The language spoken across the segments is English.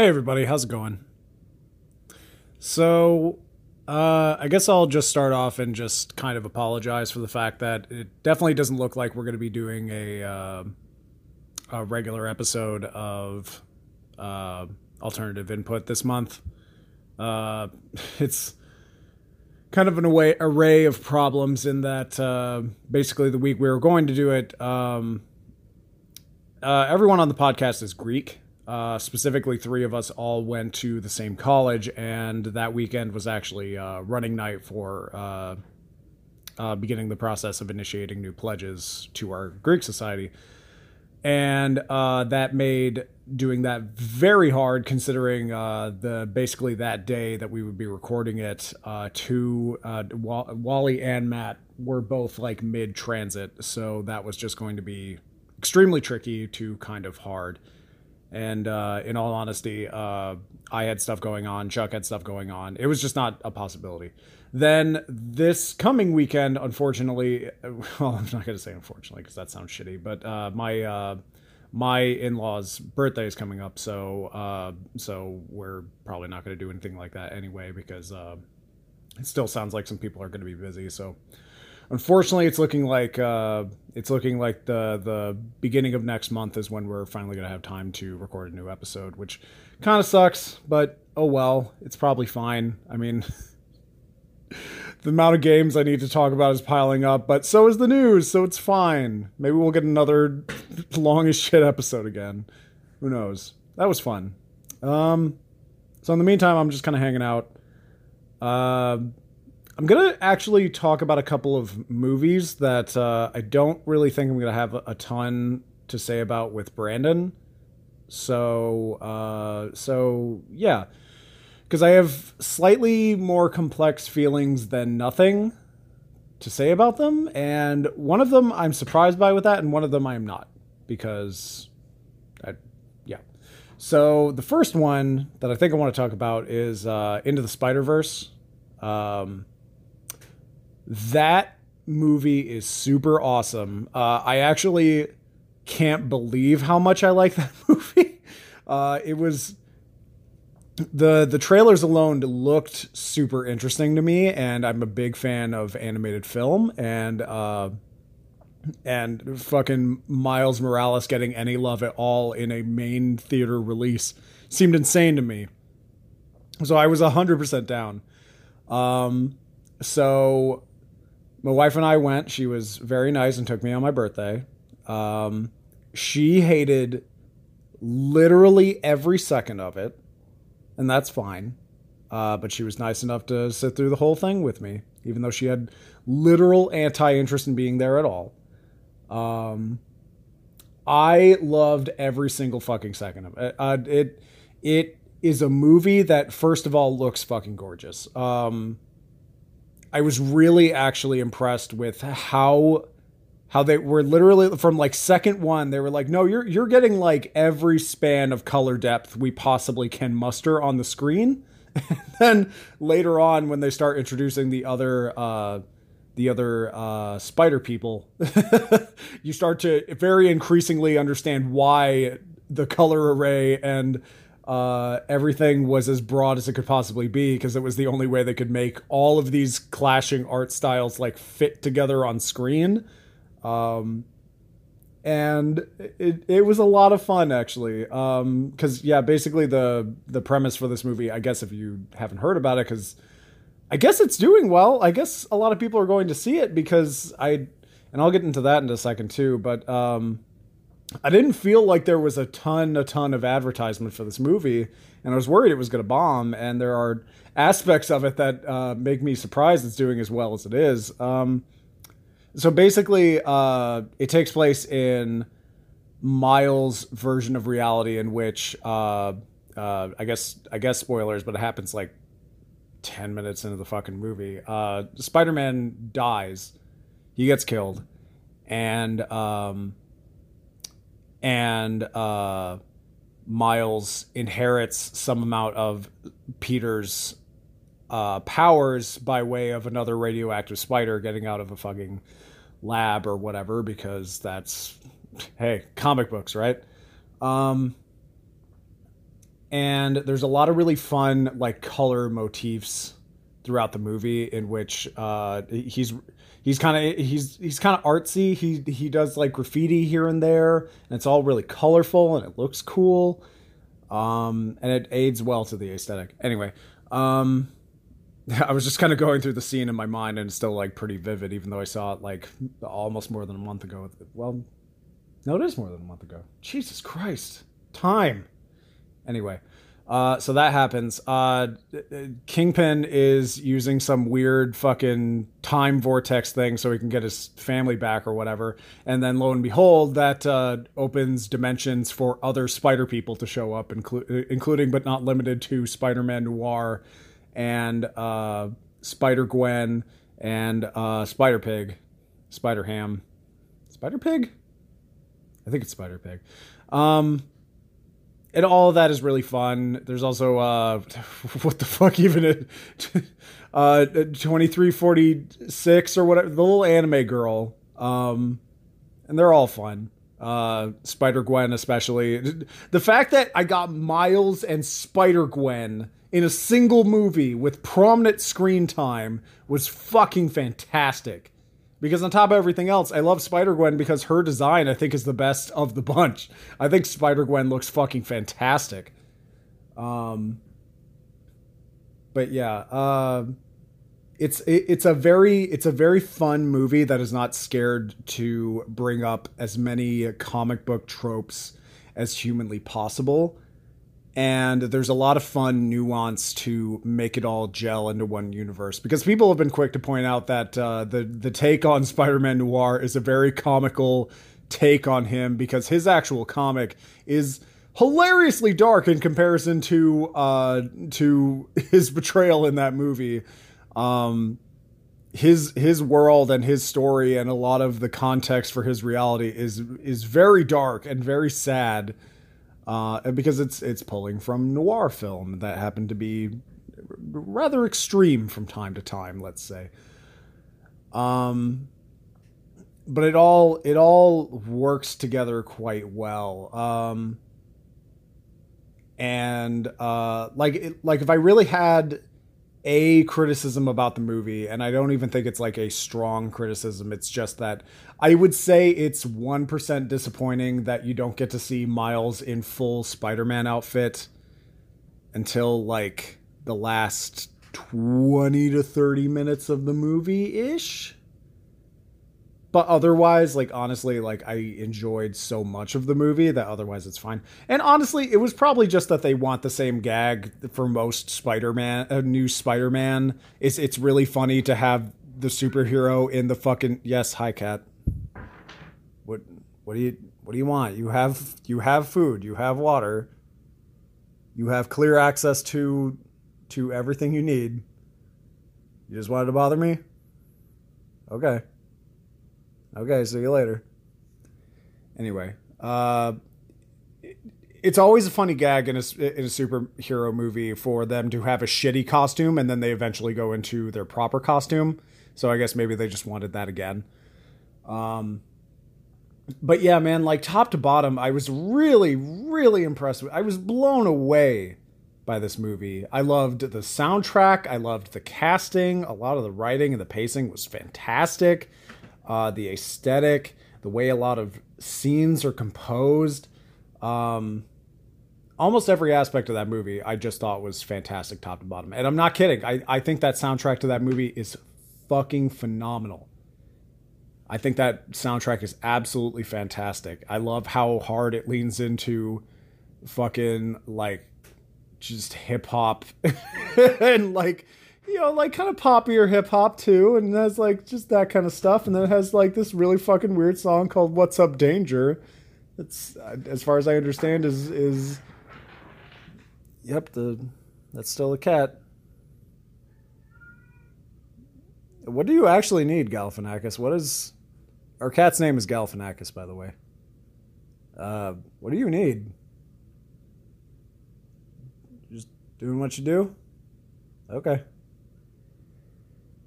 Hey everybody, how's it going? So, uh, I guess I'll just start off and just kind of apologize for the fact that it definitely doesn't look like we're going to be doing a uh, a regular episode of uh, alternative input this month. Uh, it's kind of an away, array of problems in that uh, basically the week we were going to do it, um, uh, everyone on the podcast is Greek. Uh, specifically, three of us all went to the same college, and that weekend was actually uh, running night for uh, uh, beginning the process of initiating new pledges to our Greek society. And uh, that made doing that very hard, considering uh, the basically that day that we would be recording it. to Wally and Matt were both like mid transit, so that was just going to be extremely tricky to kind of hard. And uh, in all honesty, uh, I had stuff going on. Chuck had stuff going on. It was just not a possibility. Then this coming weekend, unfortunately, well, I'm not going to say unfortunately because that sounds shitty, but uh, my uh, my in-laws' birthday is coming up, so uh, so we're probably not going to do anything like that anyway because uh, it still sounds like some people are going to be busy. So unfortunately, it's looking like uh, it's looking like the the beginning of next month is when we're finally going to have time to record a new episode, which kind of sucks, but oh well, it's probably fine. I mean. the amount of games I need to talk about is piling up, but so is the news, so it's fine. Maybe we'll get another long as shit episode again. Who knows? That was fun. Um, so in the meantime, I'm just kind of hanging out. Uh, I'm gonna actually talk about a couple of movies that uh, I don't really think I'm gonna have a ton to say about with Brandon. So, uh, so yeah, because I have slightly more complex feelings than nothing to say about them, and one of them I'm surprised by with that, and one of them I'm not because, I, yeah. So the first one that I think I want to talk about is uh, Into the Spider Verse. Um, that movie is super awesome. Uh, I actually can't believe how much I like that movie. Uh, it was the the trailers alone looked super interesting to me, and I'm a big fan of animated film and. Uh, and fucking Miles Morales getting any love at all in a main theater release seemed insane to me. So I was 100% down. Um, so my wife and I went. She was very nice and took me on my birthday. Um, she hated literally every second of it, and that's fine. Uh, but she was nice enough to sit through the whole thing with me, even though she had literal anti interest in being there at all. Um, I loved every single fucking second of it. Uh, it it is a movie that first of all looks fucking gorgeous. Um, I was really actually impressed with how how they were literally from like second one they were like no you're you're getting like every span of color depth we possibly can muster on the screen. And then later on when they start introducing the other uh the other uh spider people you start to very increasingly understand why the color array and uh, everything was as broad as it could possibly be because it was the only way they could make all of these clashing art styles like fit together on screen. Um, and it, it was a lot of fun actually Um, because um, yeah basically the the premise for this movie i guess if you haven't heard about it because i guess it's doing well i guess a lot of people are going to see it because i and i'll get into that in a second too but um, I didn't feel like there was a ton, a ton of advertisement for this movie, and I was worried it was going to bomb. And there are aspects of it that uh, make me surprised it's doing as well as it is. Um, so basically, uh, it takes place in Miles' version of reality, in which uh, uh I guess I guess spoilers, but it happens like ten minutes into the fucking movie. Uh, Spider-Man dies, he gets killed, and um, and uh, Miles inherits some amount of Peter's uh, powers by way of another radioactive spider getting out of a fucking lab or whatever, because that's hey, comic books, right? Um, and there's a lot of really fun like color motifs throughout the movie in which uh, he's he's kind of he's he's kind of artsy. He he does like graffiti here and there, and it's all really colorful and it looks cool. Um, and it aids well to the aesthetic. Anyway, um, I was just kind of going through the scene in my mind, and it's still like pretty vivid, even though I saw it like almost more than a month ago. Well, no, it is more than a month ago. Jesus Christ, time. Anyway, uh, so that happens. Uh, Kingpin is using some weird fucking time vortex thing so he can get his family back or whatever. And then lo and behold, that uh, opens dimensions for other Spider people to show up, inclu- including but not limited to Spider Man Noir and uh, Spider Gwen and uh, Spider Pig, Spider Ham, Spider Pig. I think it's Spider Pig. Um, and all of that is really fun. There's also uh, what the fuck even it, uh, twenty three forty six or whatever the little anime girl, um, and they're all fun. Uh, Spider Gwen especially. The fact that I got Miles and Spider Gwen in a single movie with prominent screen time was fucking fantastic. Because on top of everything else, I love Spider Gwen because her design I think is the best of the bunch. I think Spider Gwen looks fucking fantastic. Um, but yeah, uh, it's it, it's a very it's a very fun movie that is not scared to bring up as many comic book tropes as humanly possible and there's a lot of fun nuance to make it all gel into one universe because people have been quick to point out that uh, the the take on Spider-Man Noir is a very comical take on him because his actual comic is hilariously dark in comparison to uh, to his betrayal in that movie. Um, his his world and his story and a lot of the context for his reality is is very dark and very sad uh, because it's it's pulling from noir film that happened to be rather extreme from time to time, let's say. Um, but it all it all works together quite well. Um, and uh, like it, like if I really had a criticism about the movie, and I don't even think it's like a strong criticism. It's just that I would say it's 1% disappointing that you don't get to see Miles in full Spider Man outfit until like the last 20 to 30 minutes of the movie ish but otherwise like honestly like i enjoyed so much of the movie that otherwise it's fine. And honestly it was probably just that they want the same gag for most spider-man a uh, new spider-man. It's it's really funny to have the superhero in the fucking yes hi cat. What what do you what do you want? You have you have food you have water you have clear access to to everything you need. You just wanted to bother me? Okay Okay, see you later. Anyway, uh, it's always a funny gag in a, in a superhero movie for them to have a shitty costume and then they eventually go into their proper costume. So I guess maybe they just wanted that again. Um, but yeah, man, like top to bottom, I was really, really impressed. With, I was blown away by this movie. I loved the soundtrack. I loved the casting. A lot of the writing and the pacing was fantastic uh, the aesthetic, the way a lot of scenes are composed. Um, almost every aspect of that movie I just thought was fantastic top to bottom. And I'm not kidding. I, I think that soundtrack to that movie is fucking phenomenal. I think that soundtrack is absolutely fantastic. I love how hard it leans into fucking like just hip hop and like you know, like kind of poppier hip hop too, and has like just that kind of stuff. And then it has like this really fucking weird song called "What's Up Danger." It's as far as I understand is is yep the that's still a cat. What do you actually need, Galifianakis? What is our cat's name is Galifianakis, by the way. Uh, what do you need? Just doing what you do? Okay.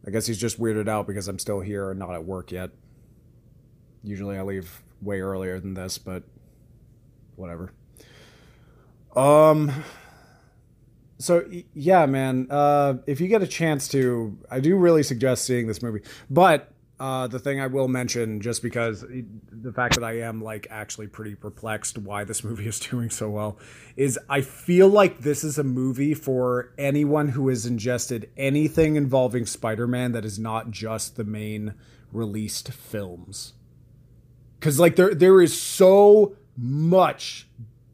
I guess he's just weirded out because I'm still here and not at work yet. Usually I leave way earlier than this, but whatever. Um so yeah, man. Uh, if you get a chance to, I do really suggest seeing this movie. But uh, the thing I will mention, just because the fact that I am like actually pretty perplexed why this movie is doing so well, is I feel like this is a movie for anyone who has ingested anything involving Spider-Man that is not just the main released films. Because like there there is so much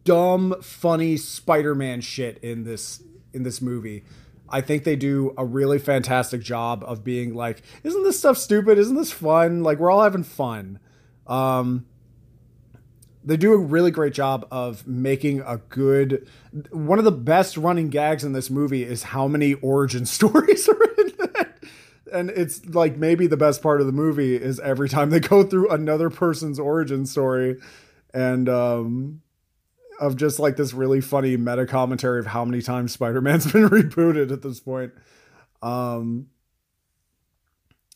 dumb, funny Spider-Man shit in this in this movie. I think they do a really fantastic job of being like, isn't this stuff stupid? Isn't this fun? Like we're all having fun. Um, they do a really great job of making a good. One of the best running gags in this movie is how many origin stories are in that, and it's like maybe the best part of the movie is every time they go through another person's origin story, and um, of just like this really funny meta commentary of how many times Spider-Man's been rebooted at this point. Um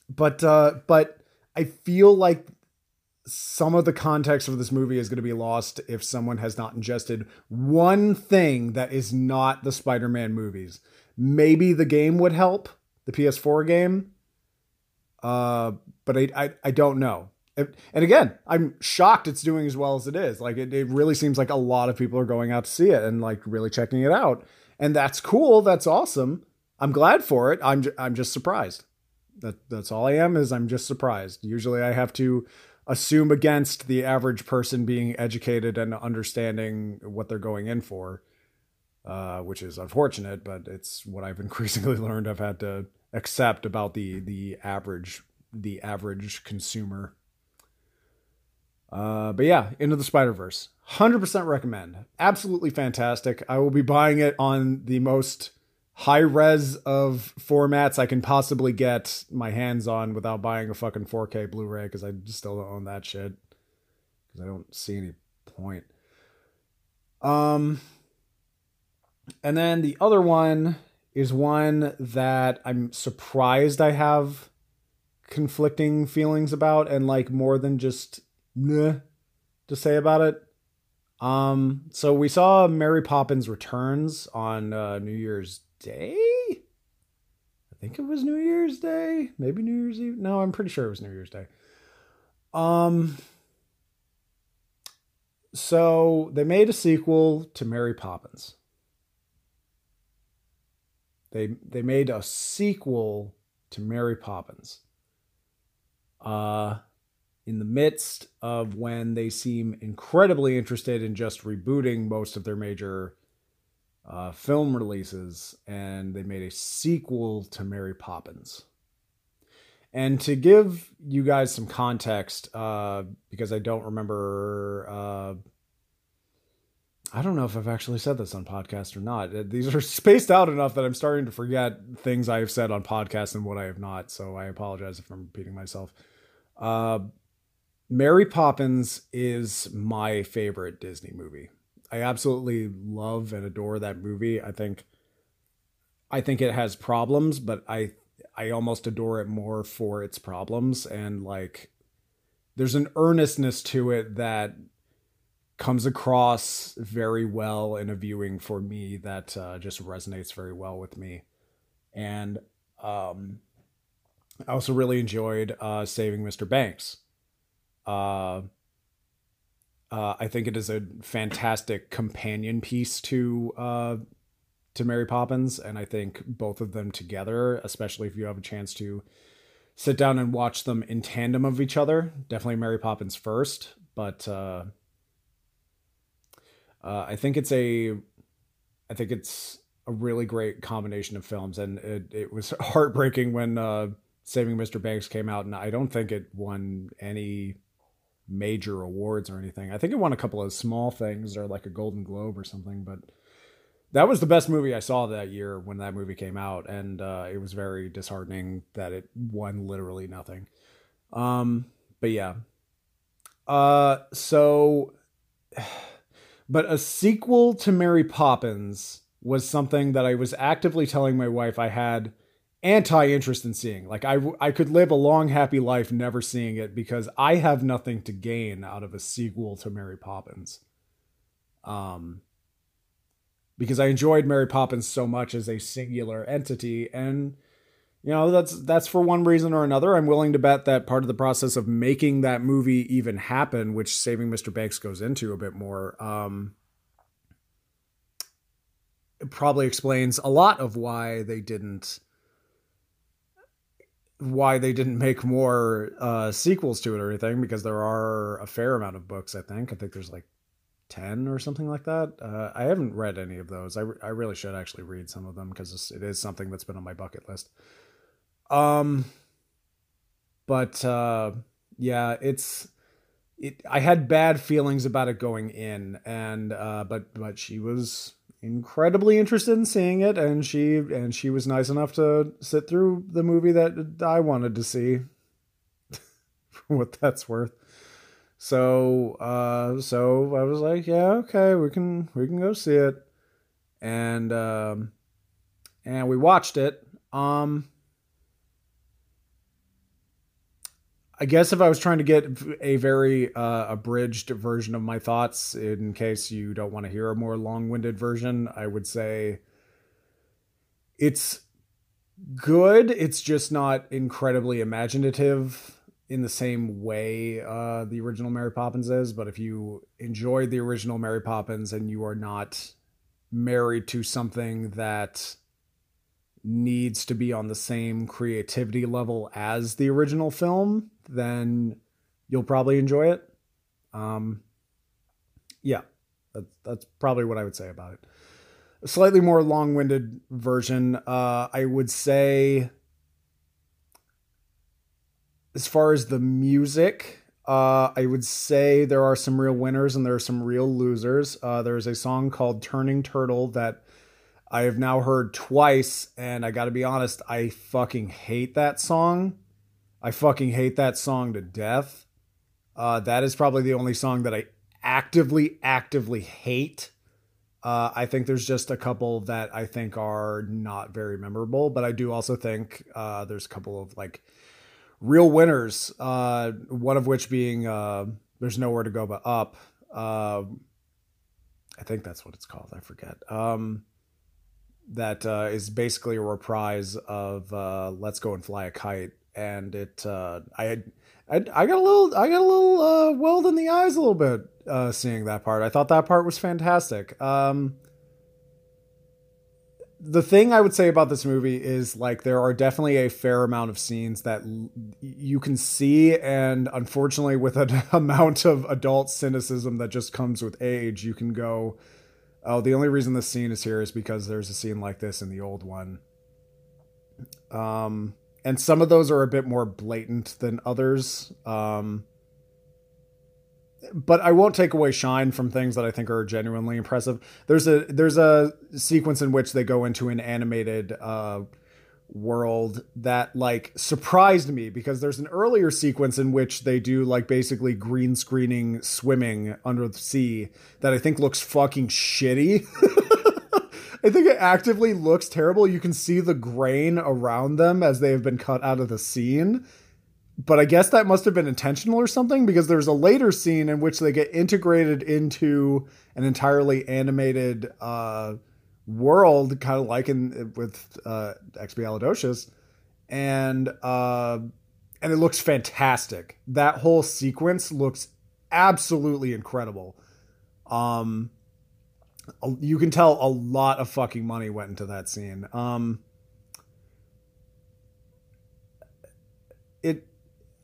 but uh but I feel like some of the context of this movie is going to be lost if someone has not ingested one thing that is not the Spider-Man movies. Maybe the game would help, the PS4 game. Uh but I I, I don't know and again, I'm shocked it's doing as well as it is. Like it, it really seems like a lot of people are going out to see it and like really checking it out. And that's cool. That's awesome. I'm glad for it. I'm I'm just surprised. That that's all I am is I'm just surprised. Usually I have to assume against the average person being educated and understanding what they're going in for. Uh, which is unfortunate, but it's what I've increasingly learned I've had to accept about the the average the average consumer. Uh, but yeah, Into the Spider Verse, hundred percent recommend. Absolutely fantastic. I will be buying it on the most high res of formats I can possibly get my hands on without buying a fucking 4K Blu-ray because I still don't own that shit because I don't see any point. Um, and then the other one is one that I'm surprised I have conflicting feelings about and like more than just nah, to say about it. Um, so we saw Mary Poppins Returns on uh, New Year's Day. I think it was New Year's Day, maybe New Year's Eve. No, I'm pretty sure it was New Year's Day. Um, so they made a sequel to Mary Poppins. They they made a sequel to Mary Poppins. Uh in the midst of when they seem incredibly interested in just rebooting most of their major uh, film releases, and they made a sequel to Mary Poppins. And to give you guys some context, uh, because I don't remember, uh, I don't know if I've actually said this on podcast or not. Uh, these are spaced out enough that I'm starting to forget things I have said on podcast and what I have not. So I apologize if I'm repeating myself. Mary Poppins is my favorite Disney movie. I absolutely love and adore that movie. I think I think it has problems, but I I almost adore it more for its problems and like there's an earnestness to it that comes across very well in a viewing for me that uh, just resonates very well with me. And um, I also really enjoyed uh, Saving Mr. Banks. Uh, uh, I think it is a fantastic companion piece to uh, to Mary Poppins, and I think both of them together, especially if you have a chance to sit down and watch them in tandem of each other. Definitely Mary Poppins first, but uh, uh, I think it's a, I think it's a really great combination of films, and it it was heartbreaking when uh, Saving Mr. Banks came out, and I don't think it won any major awards or anything. I think it won a couple of small things or like a Golden Globe or something, but that was the best movie I saw that year when that movie came out, and uh, it was very disheartening that it won literally nothing. Um, but yeah, uh, so, but a sequel to Mary Poppins was something that I was actively telling my wife I had anti-interest in seeing. Like I I could live a long happy life never seeing it because I have nothing to gain out of a sequel to Mary Poppins. Um because I enjoyed Mary Poppins so much as a singular entity and you know that's that's for one reason or another i'm willing to bet that part of the process of making that movie even happen which saving mr banks goes into a bit more um probably explains a lot of why they didn't why they didn't make more uh sequels to it or anything because there are a fair amount of books i think. I think there's like 10 or something like that. Uh, i haven't read any of those. I, re- I really should actually read some of them because it is something that's been on my bucket list. Um, but uh, yeah, it's it. I had bad feelings about it going in, and uh, but but she was incredibly interested in seeing it, and she and she was nice enough to sit through the movie that I wanted to see. for what that's worth. So uh, so I was like, yeah, okay, we can we can go see it, and um, and we watched it. Um, I guess if I was trying to get a very uh, abridged version of my thoughts, in case you don't want to hear a more long winded version, I would say it's good. It's just not incredibly imaginative in the same way uh, the original Mary Poppins is. But if you enjoyed the original Mary Poppins and you are not married to something that needs to be on the same creativity level as the original film, then you'll probably enjoy it. Um, yeah, that's, that's probably what I would say about it. A slightly more long winded version, uh, I would say, as far as the music, uh, I would say there are some real winners and there are some real losers. Uh, there's a song called Turning Turtle that I have now heard twice, and I got to be honest, I fucking hate that song. I fucking hate that song to death. Uh, that is probably the only song that I actively, actively hate. Uh, I think there's just a couple that I think are not very memorable, but I do also think uh, there's a couple of like real winners. Uh, one of which being uh, "There's Nowhere to Go But Up." Uh, I think that's what it's called. I forget. Um, that uh, is basically a reprise of uh, "Let's Go and Fly a Kite," and it uh, I had I, I got a little I got a little uh, welled in the eyes a little bit uh, seeing that part. I thought that part was fantastic. Um, the thing I would say about this movie is like there are definitely a fair amount of scenes that l- you can see, and unfortunately, with an amount of adult cynicism that just comes with age, you can go, "Oh, the only reason this scene is here is because there's a scene like this in the old one." Um, and some of those are a bit more blatant than others. Um, but I won't take away shine from things that I think are genuinely impressive. There's a there's a sequence in which they go into an animated uh, world that like surprised me because there's an earlier sequence in which they do like basically green screening swimming under the sea that I think looks fucking shitty. I think it actively looks terrible. You can see the grain around them as they have been cut out of the scene. But I guess that must have been intentional or something because there's a later scene in which they get integrated into an entirely animated uh, world, kind of like in with uh, Expialidocious, and uh, and it looks fantastic. That whole sequence looks absolutely incredible. Um, you can tell a lot of fucking money went into that scene. Um, it,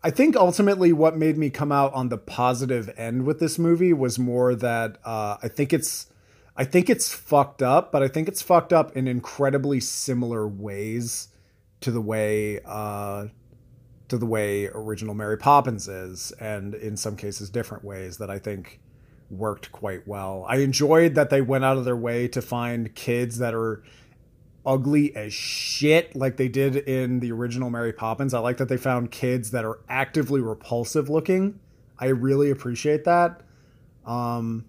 I think ultimately what made me come out on the positive end with this movie was more that uh, I think it's, I think it's fucked up, but I think it's fucked up in incredibly similar ways to the way, uh, to the way original Mary Poppins is, and in some cases different ways that I think worked quite well. I enjoyed that they went out of their way to find kids that are ugly as shit like they did in the original Mary Poppins. I like that they found kids that are actively repulsive looking. I really appreciate that. Um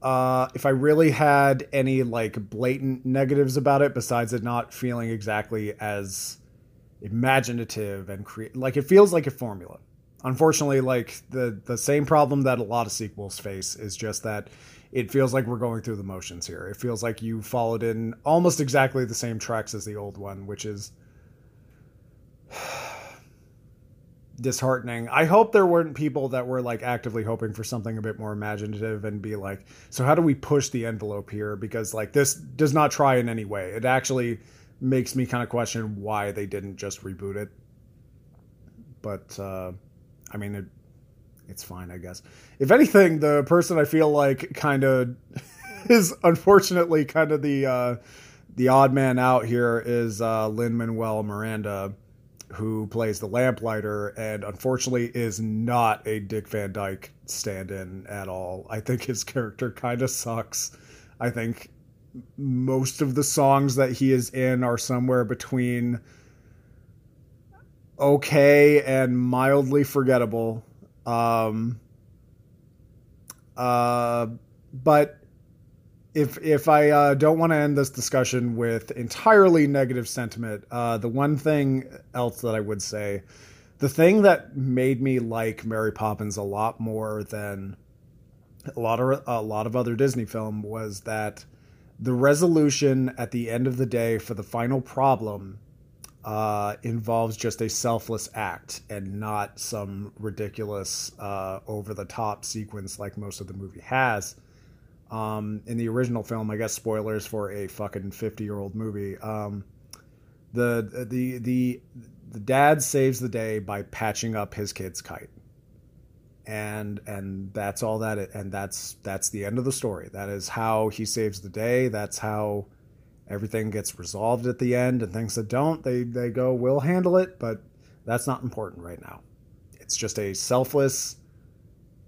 uh if I really had any like blatant negatives about it besides it not feeling exactly as imaginative and create like it feels like a formula unfortunately, like the the same problem that a lot of sequels face is just that it feels like we're going through the motions here. It feels like you followed in almost exactly the same tracks as the old one, which is disheartening. I hope there weren't people that were like actively hoping for something a bit more imaginative and be like, so how do we push the envelope here? Because like this does not try in any way. It actually makes me kind of question why they didn't just reboot it. But uh, I mean, it, it's fine, I guess. If anything, the person I feel like kind of is unfortunately kind of the uh, the odd man out here is uh, Lin Manuel Miranda who plays the lamplighter and unfortunately is not a Dick Van Dyke stand-in at all. I think his character kind of sucks. I think most of the songs that he is in are somewhere between okay and mildly forgettable. Um uh but if if I uh, don't want to end this discussion with entirely negative sentiment, uh, the one thing else that I would say, the thing that made me like Mary Poppins a lot more than a lot of a lot of other Disney film was that the resolution at the end of the day for the final problem uh, involves just a selfless act and not some ridiculous uh, over the top sequence like most of the movie has um, in the original film, I guess spoilers for a fucking fifty year old movie. Um, the the the the dad saves the day by patching up his kid's kite, and and that's all that. It, and that's that's the end of the story. That is how he saves the day. That's how everything gets resolved at the end. And things that don't, they they go, we'll handle it, but that's not important right now. It's just a selfless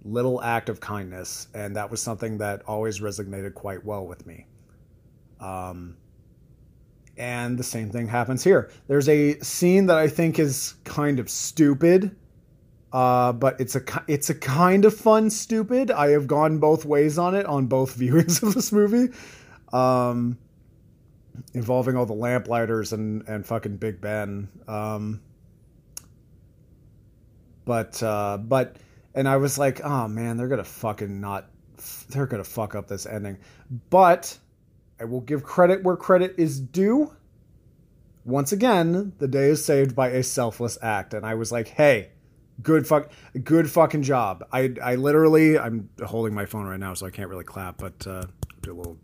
little act of kindness, and that was something that always resonated quite well with me. Um, and the same thing happens here. There's a scene that I think is kind of stupid, uh, but it's a it's a kind of fun stupid. I have gone both ways on it on both viewings of this movie, um, involving all the lamplighters and and fucking Big Ben. Um, but uh, but and I was like, oh man, they're gonna fucking not, they're gonna fuck up this ending. But I will give credit where credit is due. Once again, the day is saved by a selfless act, and I was like, hey, good fuck, good fucking job. I I literally, I'm holding my phone right now, so I can't really clap, but uh, do a little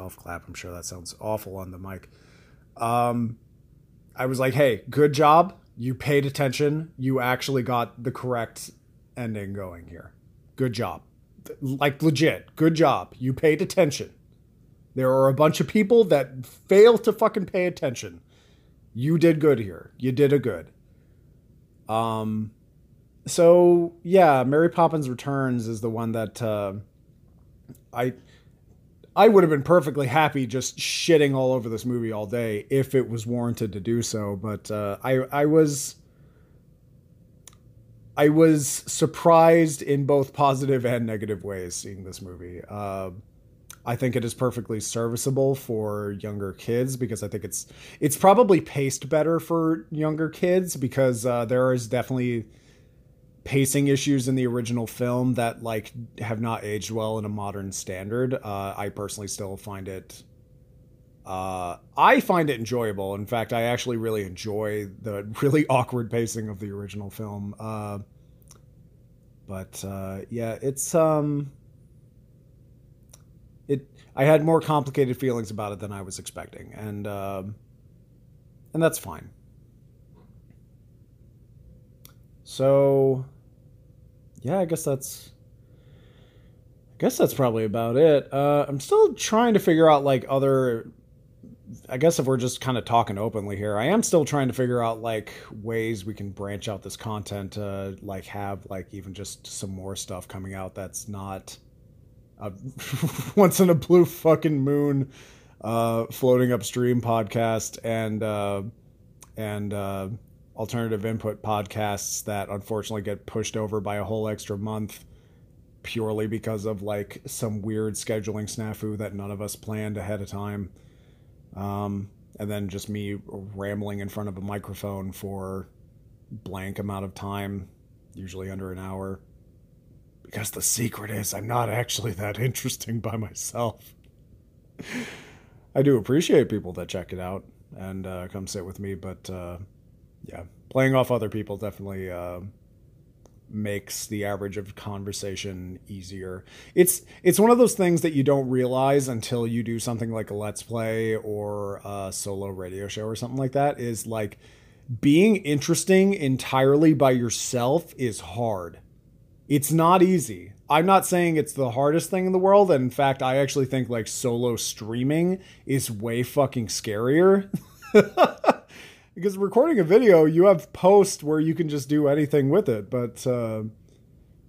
golf clap. I'm sure that sounds awful on the mic. Um, I was like, hey, good job. You paid attention. You actually got the correct ending going here. Good job. Like legit, good job. You paid attention. There are a bunch of people that fail to fucking pay attention. You did good here. You did a good. Um so yeah, Mary Poppins Returns is the one that uh I I would have been perfectly happy just shitting all over this movie all day if it was warranted to do so, but uh I I was I was surprised in both positive and negative ways seeing this movie. Uh, I think it is perfectly serviceable for younger kids because I think it's it's probably paced better for younger kids because uh, there is definitely pacing issues in the original film that like have not aged well in a modern standard. Uh, I personally still find it. Uh, I find it enjoyable. In fact, I actually really enjoy the really awkward pacing of the original film. Uh, but uh, yeah, it's um, it. I had more complicated feelings about it than I was expecting, and uh, and that's fine. So, yeah, I guess that's. I guess that's probably about it. Uh, I'm still trying to figure out like other I guess if we're just kind of talking openly here, I am still trying to figure out like ways we can branch out this content to like have like even just some more stuff coming out that's not a once in a blue fucking moon uh, floating upstream podcast and uh, and uh, alternative input podcasts that unfortunately get pushed over by a whole extra month purely because of like some weird scheduling snafu that none of us planned ahead of time. Um, and then just me rambling in front of a microphone for blank amount of time usually under an hour. Because the secret is I'm not actually that interesting by myself. I do appreciate people that check it out and uh, come sit with me, but uh, yeah, playing off other people definitely uh, makes the average of conversation easier. It's it's one of those things that you don't realize until you do something like a let's play or a solo radio show or something like that. Is like being interesting entirely by yourself is hard. It's not easy. I'm not saying it's the hardest thing in the world. In fact, I actually think like solo streaming is way fucking scarier. because recording a video, you have post where you can just do anything with it. But uh,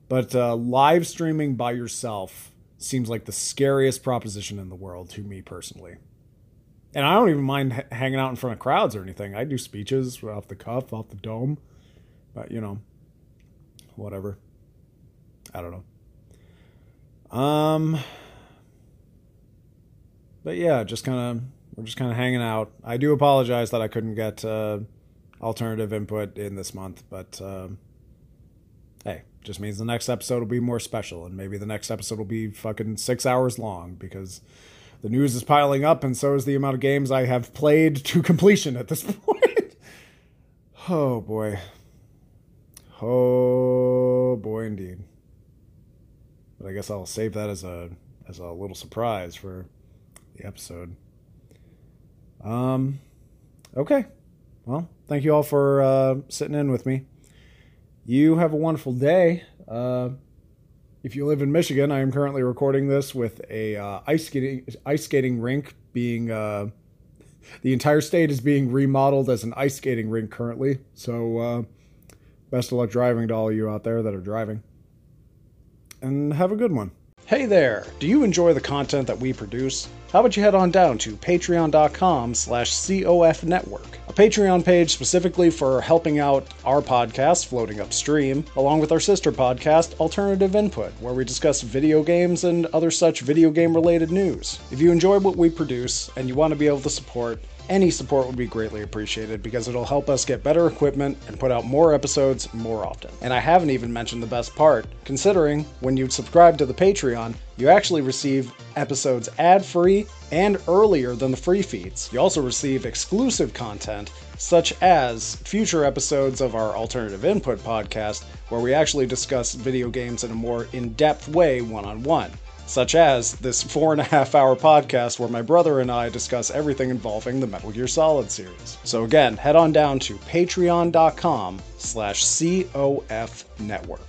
but uh, live streaming by yourself seems like the scariest proposition in the world to me personally. And I don't even mind h- hanging out in front of crowds or anything. I do speeches off the cuff, off the dome. But, you know, whatever. I don't know. Um, but yeah, just kind of we're just kind of hanging out. I do apologize that I couldn't get uh, alternative input in this month, but um, hey, just means the next episode will be more special, and maybe the next episode will be fucking six hours long because the news is piling up, and so is the amount of games I have played to completion at this point. oh boy. Oh boy, indeed. But I guess I'll save that as a as a little surprise for the episode. Um, okay. Well, thank you all for uh, sitting in with me. You have a wonderful day. Uh, if you live in Michigan, I am currently recording this with a uh, ice skating ice skating rink being uh, the entire state is being remodeled as an ice skating rink currently. So uh, best of luck driving to all you out there that are driving, and have a good one. Hey there! Do you enjoy the content that we produce? How about you head on down to patreon.com slash COF network, a Patreon page specifically for helping out our podcast, Floating Upstream, along with our sister podcast, Alternative Input, where we discuss video games and other such video game related news. If you enjoy what we produce and you want to be able to support, any support would be greatly appreciated because it'll help us get better equipment and put out more episodes more often. And I haven't even mentioned the best part, considering when you subscribe to the Patreon, you actually receive episodes ad free and earlier than the free feeds. You also receive exclusive content, such as future episodes of our Alternative Input podcast, where we actually discuss video games in a more in depth way one on one such as this four and a half hour podcast where my brother and I discuss everything involving the Metal Gear Solid series. So again, head on down to patreon.com slash COF network.